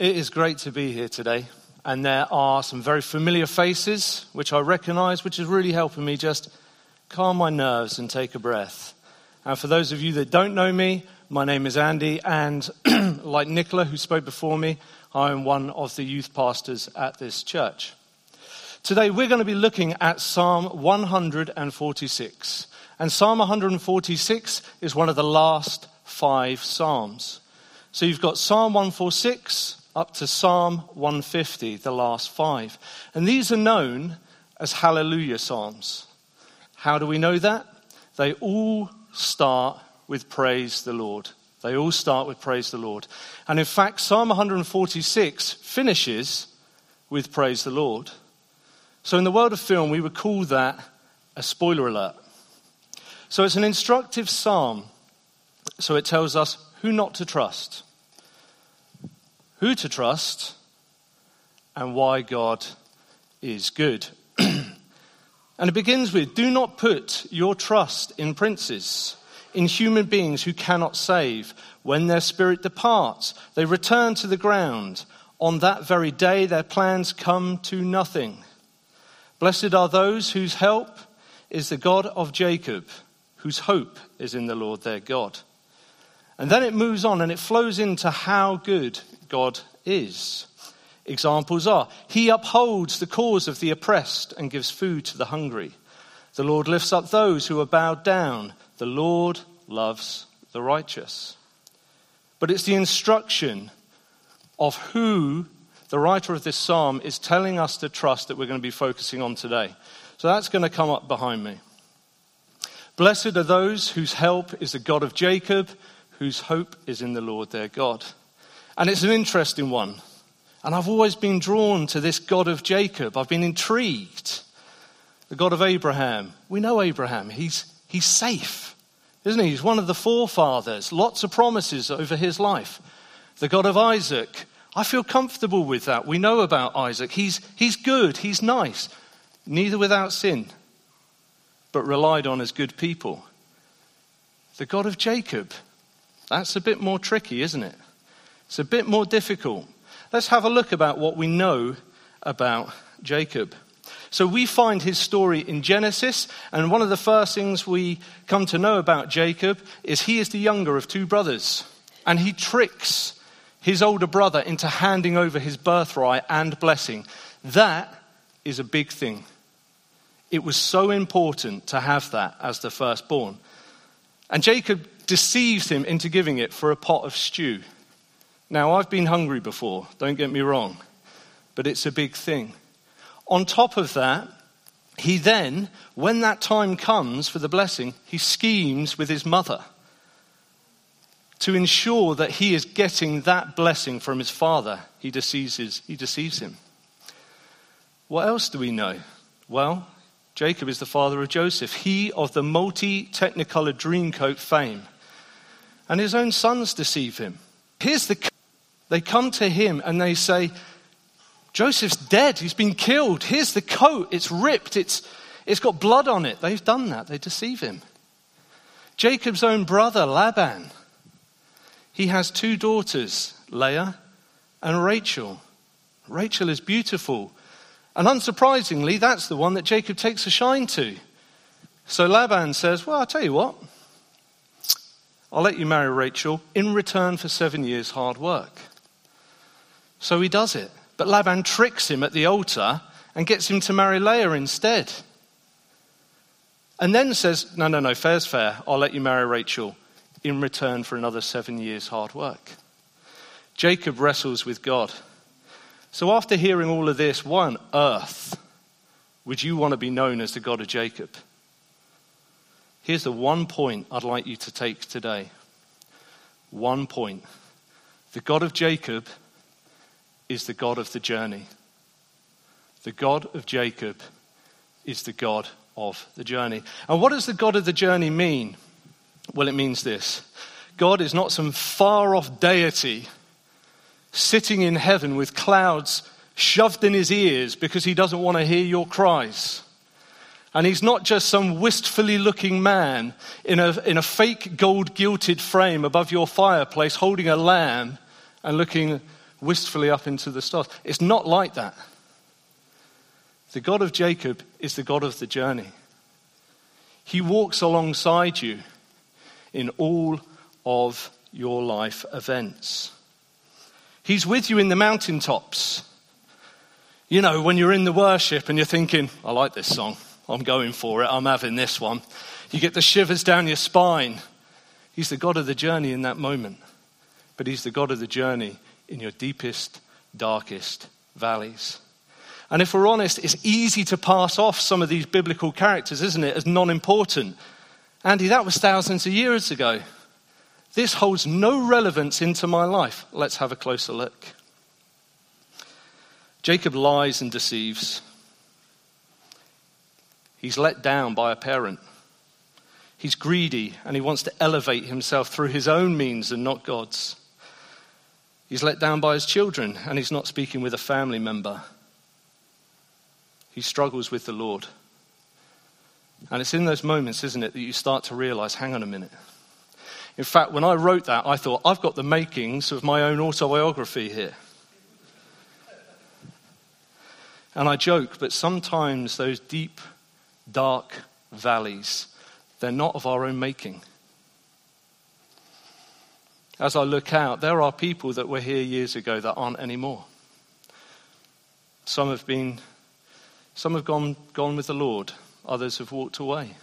It is great to be here today, and there are some very familiar faces which I recognize, which is really helping me just calm my nerves and take a breath. And for those of you that don't know me, my name is Andy, and like Nicola, who spoke before me, I am one of the youth pastors at this church. Today, we're going to be looking at Psalm 146. And Psalm 146 is one of the last five Psalms. So you've got Psalm 146, up to Psalm 150, the last five. And these are known as Hallelujah Psalms. How do we know that? They all start with Praise the Lord. They all start with Praise the Lord. And in fact, Psalm 146 finishes with Praise the Lord. So in the world of film, we would call that a spoiler alert. So it's an instructive psalm. So it tells us who not to trust who to trust, and why God is good. and it begins with Do not put your trust in princes, in human beings who cannot save. When their spirit departs, they return to the ground. On that very day, their plans come to nothing. Blessed are those whose help is the God of Jacob, whose hope is in the Lord their God. And then it moves on and it flows into how good God is. Examples are He upholds the cause of the oppressed and gives food to the hungry. The Lord lifts up those who are bowed down. The Lord loves the righteous. But it's the instruction of who the writer of this psalm is telling us to trust that we're going to be focusing on today. So that's going to come up behind me. Blessed are those whose help is the God of Jacob, whose hope is in the Lord their God. And it's an interesting one. And I've always been drawn to this God of Jacob. I've been intrigued. The God of Abraham. We know Abraham. He's, he's safe, isn't he? He's one of the forefathers. Lots of promises over his life. The God of Isaac. I feel comfortable with that. We know about Isaac. He's, he's good. He's nice. Neither without sin, but relied on as good people. The God of Jacob. That's a bit more tricky, isn't it? It's a bit more difficult. Let's have a look about what we know about Jacob. So we find his story in Genesis, and one of the first things we come to know about Jacob is he is the younger of two brothers, and he tricks his older brother into handing over his birthright and blessing. That is a big thing. It was so important to have that as the firstborn. And Jacob deceives him into giving it for a pot of stew. Now, I've been hungry before, don't get me wrong, but it's a big thing. On top of that, he then, when that time comes for the blessing, he schemes with his mother to ensure that he is getting that blessing from his father. He deceives, he deceives him. What else do we know? Well, Jacob is the father of Joseph, he of the multi technicolor dreamcoat fame. And his own sons deceive him. Here's the they come to him and they say, Joseph's dead. He's been killed. Here's the coat. It's ripped. It's, it's got blood on it. They've done that. They deceive him. Jacob's own brother, Laban, he has two daughters, Leah and Rachel. Rachel is beautiful. And unsurprisingly, that's the one that Jacob takes a shine to. So Laban says, Well, I'll tell you what. I'll let you marry Rachel in return for seven years' hard work. So he does it. But Laban tricks him at the altar and gets him to marry Leah instead. And then says, No, no, no, fair's fair. I'll let you marry Rachel in return for another seven years' hard work. Jacob wrestles with God. So after hearing all of this, why on earth would you want to be known as the God of Jacob? Here's the one point I'd like you to take today. One point. The God of Jacob is the God of the journey. The God of Jacob is the God of the journey. And what does the God of the journey mean? Well, it means this God is not some far off deity sitting in heaven with clouds shoved in his ears because he doesn't want to hear your cries. And he's not just some wistfully looking man in a, in a fake gold gilded frame above your fireplace holding a lamb and looking wistfully up into the stars. It's not like that. The God of Jacob is the God of the journey. He walks alongside you in all of your life events. He's with you in the mountaintops. You know, when you're in the worship and you're thinking, I like this song, I'm going for it, I'm having this one. You get the shivers down your spine. He's the God of the journey in that moment, but He's the God of the journey in your deepest, darkest valleys. And if we're honest, it's easy to pass off some of these biblical characters, isn't it, as non important. Andy, that was thousands of years ago. This holds no relevance into my life. Let's have a closer look. Jacob lies and deceives. He's let down by a parent. He's greedy and he wants to elevate himself through his own means and not God's. He's let down by his children and he's not speaking with a family member. He struggles with the Lord. And it's in those moments, isn't it, that you start to realize hang on a minute. In fact, when I wrote that, I thought, I've got the makings of my own autobiography here. And I joke, but sometimes those deep, dark valleys, they're not of our own making. As I look out, there are people that were here years ago that aren't anymore. Some have been, some have gone, gone with the Lord, others have walked away.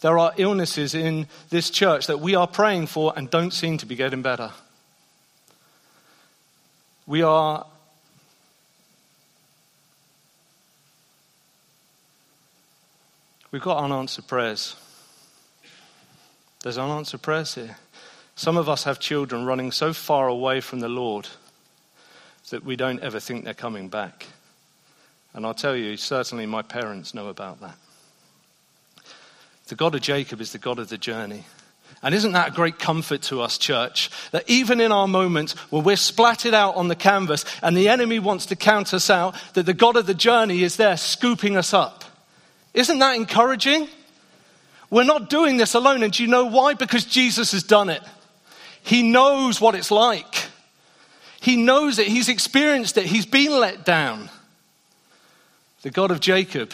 There are illnesses in this church that we are praying for and don't seem to be getting better. We are We've got unanswered prayers. There's unanswered prayers here. Some of us have children running so far away from the Lord that we don't ever think they're coming back. And I'll tell you, certainly my parents know about that. The God of Jacob is the God of the journey. And isn't that a great comfort to us, church? That even in our moments where we're splatted out on the canvas and the enemy wants to count us out, that the God of the journey is there scooping us up. Isn't that encouraging? We're not doing this alone. And do you know why? Because Jesus has done it. He knows what it's like. He knows it. He's experienced it. He's been let down. The God of Jacob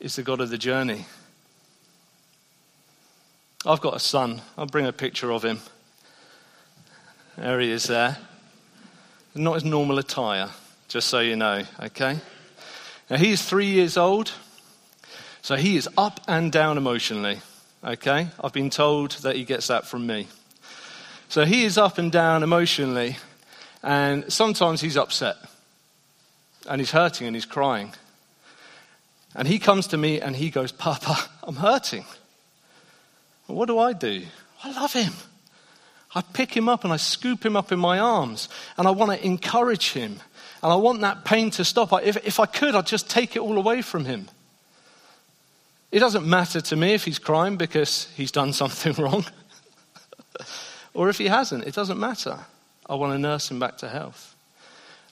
is the God of the journey. I've got a son. I'll bring a picture of him. There he is there. Not his normal attire, just so you know, okay? Now he's three years old, so he is up and down emotionally, okay? I've been told that he gets that from me. So he is up and down emotionally, and sometimes he's upset, and he's hurting and he's crying. And he comes to me and he goes, Papa, I'm hurting. What do I do? I love him. I pick him up and I scoop him up in my arms and I want to encourage him and I want that pain to stop. If, if I could, I'd just take it all away from him. It doesn't matter to me if he's crying because he's done something wrong or if he hasn't. It doesn't matter. I want to nurse him back to health.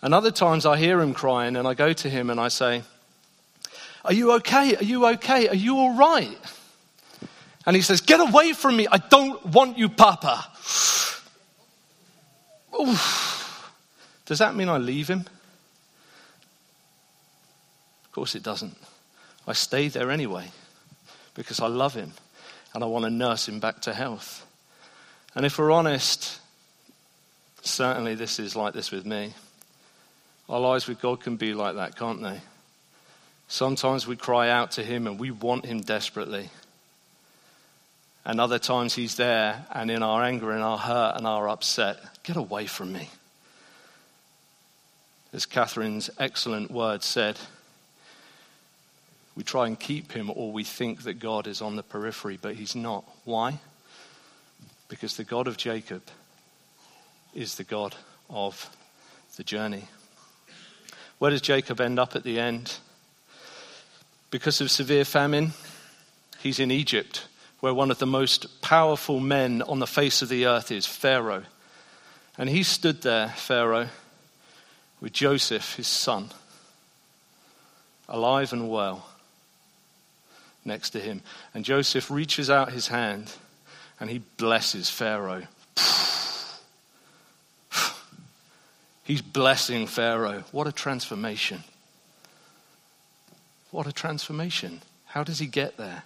And other times I hear him crying and I go to him and I say, Are you okay? Are you okay? Are you all right? And he says, Get away from me. I don't want you, Papa. Oof. Does that mean I leave him? Of course it doesn't. I stay there anyway because I love him and I want to nurse him back to health. And if we're honest, certainly this is like this with me. Our lives with God can be like that, can't they? Sometimes we cry out to him and we want him desperately. And other times he's there, and in our anger and our hurt and our upset, get away from me. As Catherine's excellent word said, we try and keep him, or we think that God is on the periphery, but he's not. Why? Because the God of Jacob is the God of the journey. Where does Jacob end up at the end? Because of severe famine, he's in Egypt where one of the most powerful men on the face of the earth is Pharaoh. And he stood there, Pharaoh, with Joseph, his son, alive and well, next to him. And Joseph reaches out his hand and he blesses Pharaoh. He's blessing Pharaoh. What a transformation! What a transformation. How does he get there?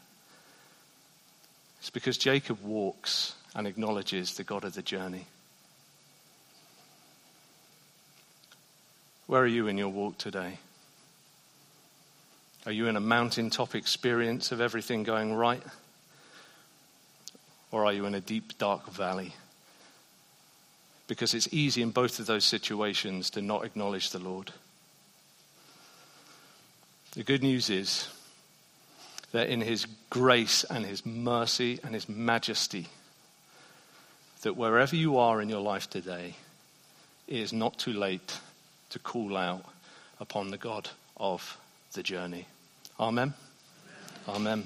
It's because Jacob walks and acknowledges the God of the journey. Where are you in your walk today? Are you in a mountaintop experience of everything going right? Or are you in a deep, dark valley? Because it's easy in both of those situations to not acknowledge the Lord. The good news is that in His grace and His mercy and His majesty, that wherever you are in your life today, it is not too late to call out upon the God of the journey. Amen. Amen. Amen.